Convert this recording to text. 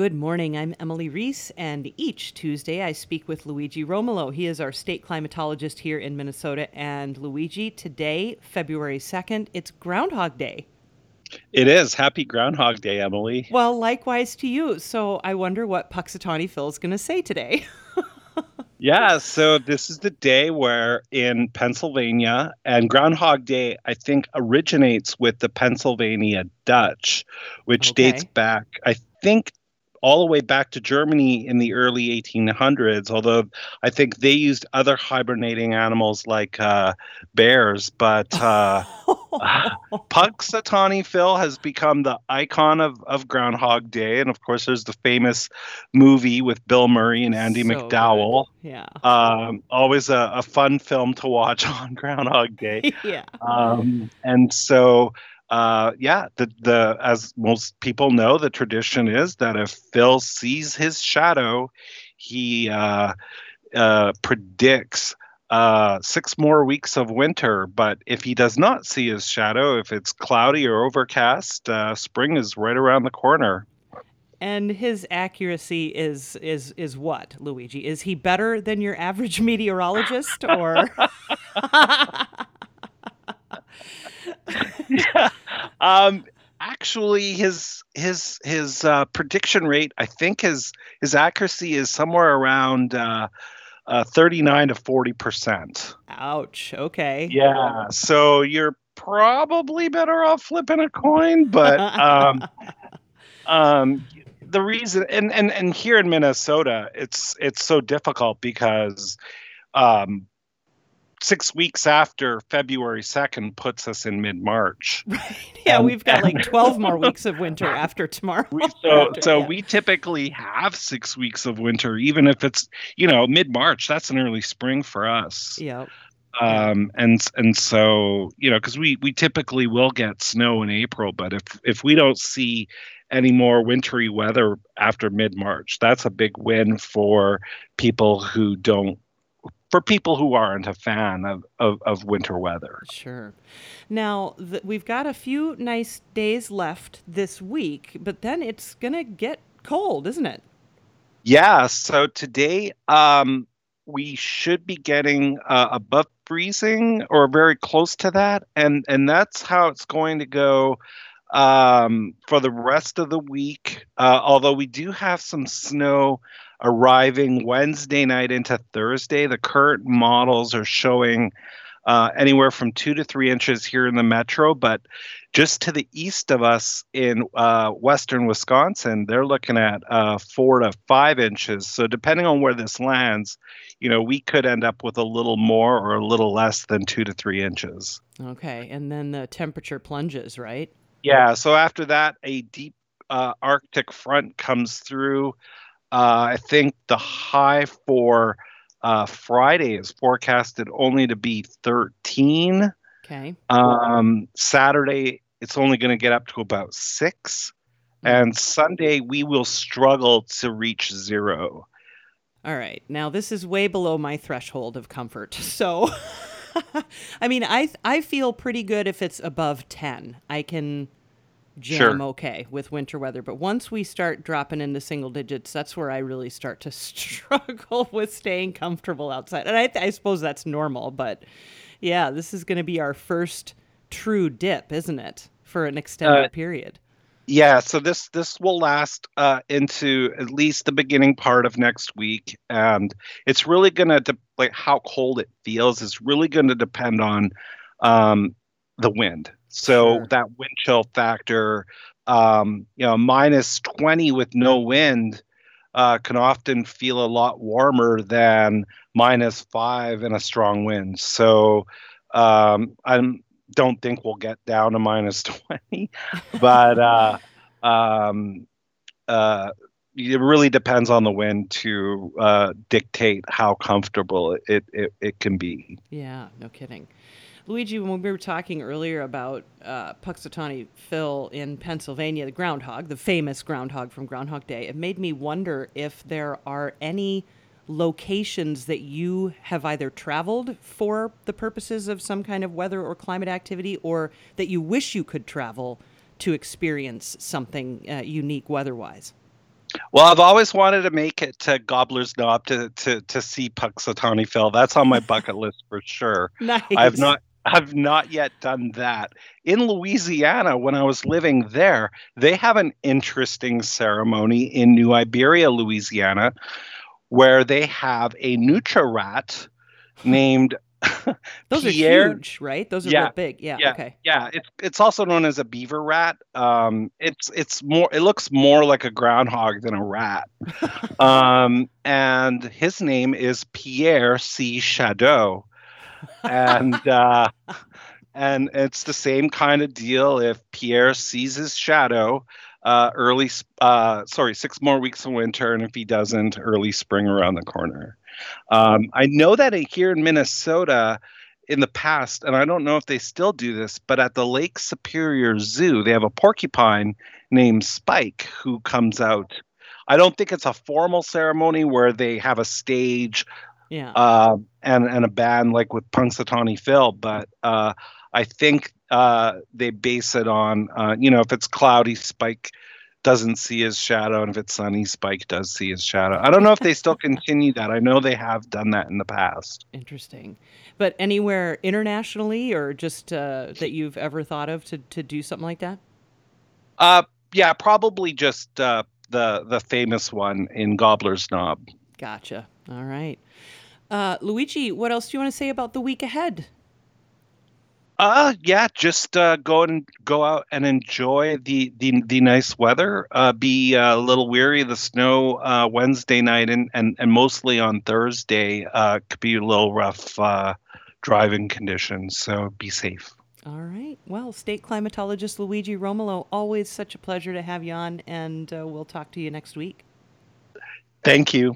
Good morning. I'm Emily Reese, and each Tuesday I speak with Luigi Romolo. He is our state climatologist here in Minnesota. And Luigi, today, February 2nd, it's Groundhog Day. It is. Happy Groundhog Day, Emily. Well, likewise to you. So I wonder what Punxsutawney Phil's going to say today. yeah, so this is the day where in Pennsylvania, and Groundhog Day, I think, originates with the Pennsylvania Dutch, which okay. dates back, I think, all the way back to Germany in the early 1800s, although I think they used other hibernating animals like uh, bears. But uh, Punxsutawney Phil has become the icon of, of Groundhog Day. And of course, there's the famous movie with Bill Murray and Andie so MacDowell. Good. Yeah. Um, always a, a, fun film to watch on Groundhog Day. yeah. Um, and so uh, yeah, the the as most people know, the tradition is that if Phil sees his shadow, he uh, uh, predicts uh, six more weeks of winter. But if he does not see his shadow, if it's cloudy or overcast, uh, spring is right around the corner. And his accuracy is is is what, Luigi? Is he better than your average meteorologist, or? yeah. Um, actually, his his his uh, prediction rate, I think his his accuracy is somewhere around uh, uh, 39 to 40 percent. Ouch. Okay. Yeah. So you're probably better off flipping a coin, but um, um, the reason and, and and here in Minnesota, it's it's so difficult because um, six weeks after February 2nd puts us in mid March. Right. Yeah, and, we've got like 12 more weeks of winter after tomorrow. We, so after, so yeah. we typically have six weeks of winter, even if it's, you know, mid March. That's an early spring for us. Yeah. Um, and and so you know because we we typically will get snow in April, but if if we don't see any more wintry weather after mid March, that's a big win for people who don't for people who aren't a fan of, of, of winter weather. Sure. Now, th- we've got a few nice days left this week, but then it's going to get cold, isn't it? Yeah. So today, um, we should be getting uh, above freezing or very close to that. And, and that's how it's going to go um, for the rest of the week. Uh, although we do have some snow arriving Wednesday night into Thursday. The current models are showing uh, anywhere from two to three inches here in the metro, but just to the east of us in uh, western Wisconsin, they're looking at uh, four to five inches. So depending on where this lands, you know, we could end up with a little more or a little less than two to three inches. Okay, and then the temperature plunges, right? Yeah. So after that, a deep uh, Arctic front comes through. Uh, I think the high for uh, Friday is forecasted only to be 13. Okay. Um, Saturday, it's only going to get up to about six. Hmm. And Sunday, we will struggle to reach zero. All right. Now, this is way below my threshold of comfort. So, I mean, I I feel pretty good if it's above 10. I can jam sure. okay with winter weather. But once we start dropping into single digits, that's where I really start to struggle with staying comfortable outside. And I, I suppose that's normal, but yeah, this is going to be our first true dip, isn't it, for an extended uh, period? Yeah, so this this will last uh, into at least the beginning part of next week, and it's really going to de- like how cold it feels is really going to depend on um, the wind. So sure. that wind chill factor, um, you know, minus 20 with no wind uh, can often feel a lot warmer than minus five in a strong wind. So um, I don't think we'll get down to minus 20, but uh, um, uh, it really depends on the wind to uh, dictate how comfortable it, it, it can be. Yeah, no kidding. Luigi, when we were talking earlier about uh, Punxsutawney Phil in Pennsylvania, the groundhog, the famous groundhog from Groundhog Day, it made me wonder if there are any locations that you have either traveled for the purposes of some kind of weather or climate activity, or that you wish you could travel to experience something uh, unique weather-wise. Well, I've always wanted to make it to Gobbler's Knob to to to see Punxsutawney Phil. That's on my bucket list for sure. Nice. I've not I've not yet done that. In Louisiana, when I was living there, they have an interesting ceremony in New Iberia, Louisiana, where they have a Nutria rat named Those Pierre. are huge, right? Those are Yeah, real big. Yeah, yeah, okay. yeah. It's it's also known as a beaver rat. Um, it's it's more. It looks more like a groundhog than a rat. um, and his name is Pierre C. Shadeaux, and uh, and it's the same kind of deal. If Pierre sees his shadow, uh, early, uh, sorry, six more weeks of winter, and if he doesn't, early spring around the corner. Um, I know that here in Minnesota, in the past, and I don't know if they still do this, but at the Lake Superior Zoo, they have a porcupine named Spike who comes out. I don't think it's a formal ceremony where they have a stage Yeah. uh, and and a band like with Punxsutawney Phil, but uh, I think uh, they base it on uh, you know if it's cloudy, Spike doesn't see his shadow, and if it's sunny, Spike does see his shadow. I don't know if they still continue that. I know they have done that in the past. Interesting. But anywhere internationally or just uh, that you've ever thought of to, to do something like that? Uh, yeah, probably just uh, the the famous one in Gobbler's Knob. Gotcha. All right. Uh, Luigi, what else do you want to say about the week ahead? Uh yeah, just uh, go and go out and enjoy the the, the nice weather. Uh, be uh, a little weary of the snow uh, Wednesday night and, and and mostly on Thursday. Uh, could be a little rough uh, driving conditions, so be safe. All right. Well, state climatologist Luigi Romolo, always such a pleasure to have you on, and uh, we'll talk to you next week. Thank you.